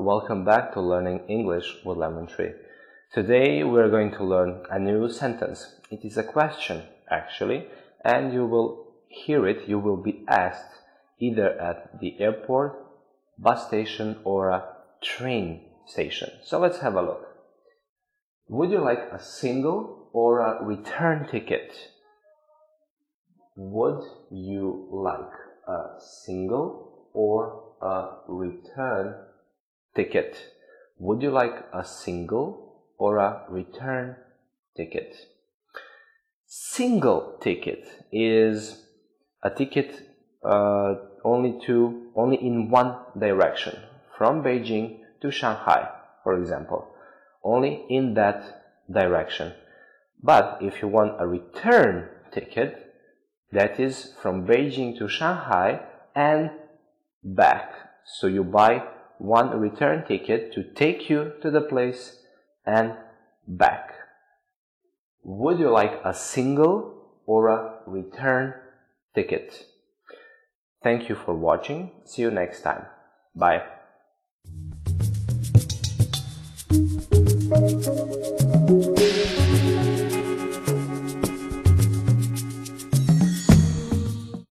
welcome back to Learning English with Lemon Tree. Today we're going to learn a new sentence. It is a question, actually, and you will hear it, you will be asked either at the airport, bus station, or a train station. So let's have a look. Would you like a single or a return ticket? Would you like a single or a return ticket? Would you like a single or a return ticket? Single ticket is a ticket uh, only to only in one direction from Beijing to Shanghai, for example, only in that direction. But if you want a return ticket, that is from Beijing to Shanghai and back. So you buy one return ticket to take you to the place and back. Would you like a single or a return ticket? Thank you for watching. See you next time. Bye.